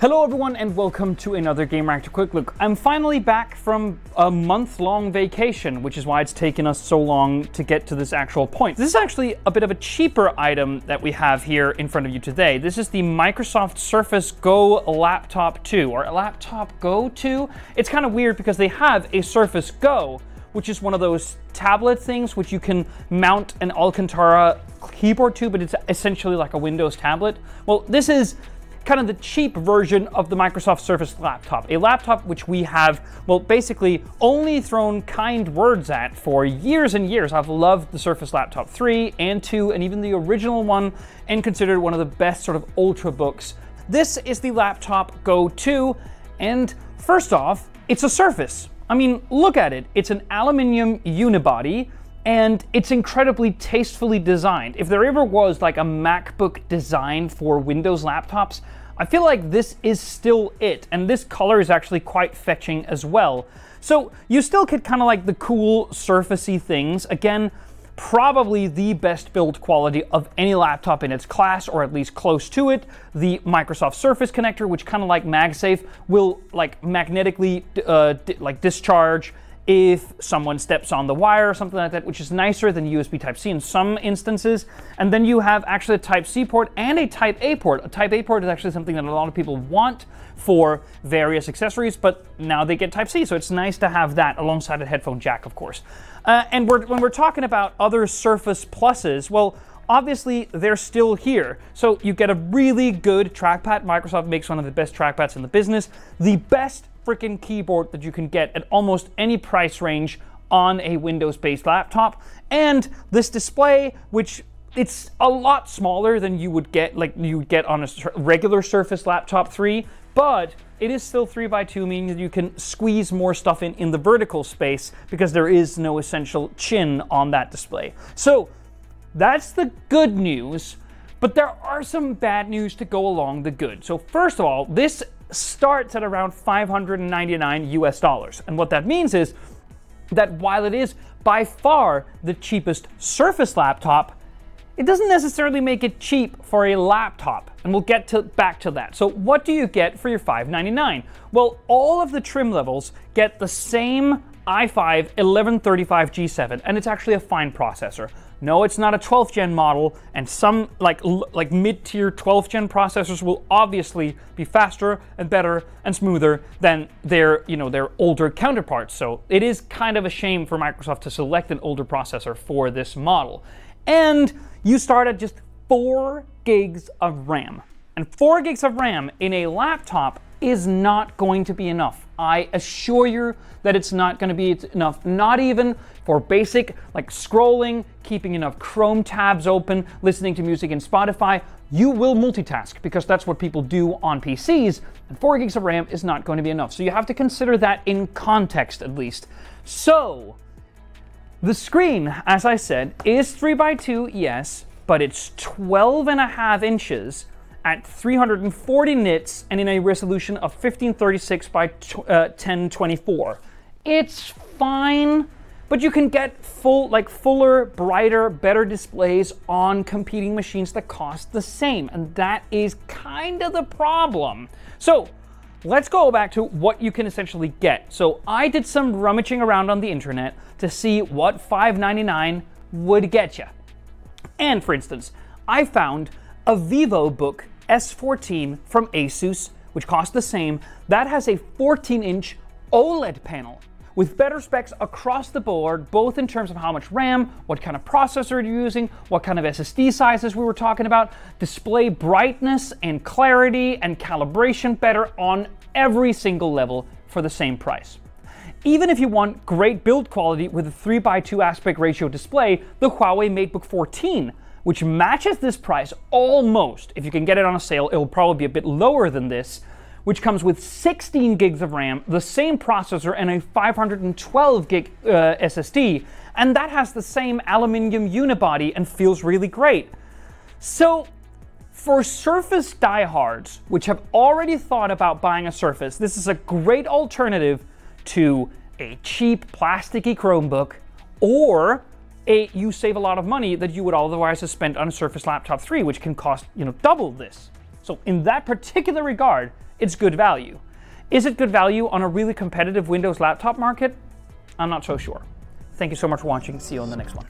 Hello, everyone, and welcome to another Gamereactor Quick Look. I'm finally back from a month long vacation, which is why it's taken us so long to get to this actual point. This is actually a bit of a cheaper item that we have here in front of you today. This is the Microsoft Surface Go Laptop 2, or a Laptop Go 2. It's kind of weird because they have a Surface Go, which is one of those tablet things which you can mount an Alcantara keyboard to, but it's essentially like a Windows tablet. Well, this is kind of the cheap version of the Microsoft Surface laptop. A laptop which we have, well, basically only thrown kind words at for years and years. I've loved the Surface Laptop 3 and 2 and even the original one and considered one of the best sort of ultra books. This is the laptop Go 2 and first off, it's a Surface. I mean, look at it. It's an aluminium unibody and it's incredibly tastefully designed. If there ever was like a MacBook design for Windows laptops, I feel like this is still it, and this color is actually quite fetching as well. So you still get kind of like the cool surfacey things. Again, probably the best build quality of any laptop in its class, or at least close to it. The Microsoft Surface connector, which kind of like MagSafe, will like magnetically uh, like discharge if someone steps on the wire or something like that, which is nicer than USB Type C in some instances. And then you have actually a Type C port and a Type A port. A Type A port is actually something that a lot of people want for various accessories, but now they get Type C, so it's nice to have that alongside a headphone jack, of course. Uh, and we're, when we're talking about other Surface Pluses, well, obviously they're still here. So you get a really good trackpad. Microsoft makes one of the best trackpads in the business. The best freaking keyboard that you can get at almost any price range on a Windows based laptop. And this display, which it's a lot smaller than you would get like you would get on a regular Surface Laptop 3, but it is still 3 by 2 meaning that you can squeeze more stuff in in the vertical space because there is no essential chin on that display. So that's the good news, but there are some bad news to go along the good. So first of all, this starts at around 599 US dollars. And what that means is that while it is by far the cheapest Surface laptop, it doesn't necessarily make it cheap for a laptop. And we'll get to back to that. So what do you get for your 599? Well, all of the trim levels get the same i5 1135 G7 and it's actually a fine processor. No, it's not a 12th gen model, and some like like mid-tier 12th gen processors will obviously be faster and better and smoother than their you know their older counterparts. So it is kind of a shame for Microsoft to select an older processor for this model. And you start at just four gigs of RAM. And four gigs of RAM in a laptop is not going to be enough. I assure you that it's not going to be enough, not even for basic like scrolling, keeping enough Chrome tabs open, listening to music in Spotify. You will multitask because that's what people do on PCs, and 4 gigs of RAM is not going to be enough. So you have to consider that in context at least. So, the screen, as I said, is 3x2, yes, but it's 12 and a half inches at 340 nits and in a resolution of 1536 by uh, 1024. It's fine, but you can get full, like fuller, brighter, better displays on competing machines that cost the same, and that is kind of the problem. So let's go back to what you can essentially get. So I did some rummaging around on the internet to see what 599 would get you. And for instance, I found a VivoBook S14 from Asus, which costs the same, that has a 14 inch OLED panel with better specs across the board, both in terms of how much RAM, what kind of processor you're using, what kind of SSD sizes we were talking about, display brightness and clarity and calibration better on every single level for the same price. Even if you want great build quality with a 3x2 aspect ratio display, the Huawei MateBook 14 which matches this price almost. If you can get it on a sale, it will probably be a bit lower than this, which comes with 16 gigs of RAM, the same processor, and a 512 gig uh, SSD, and that has the same aluminium unibody and feels really great. So, for Surface diehards, which have already thought about buying a Surface, this is a great alternative to a cheap plasticky Chromebook or a, you save a lot of money that you would otherwise have spent on a Surface Laptop 3, which can cost you know double this. So in that particular regard, it's good value. Is it good value on a really competitive Windows laptop market? I'm not so sure. Thank you so much for watching. See you on the next one.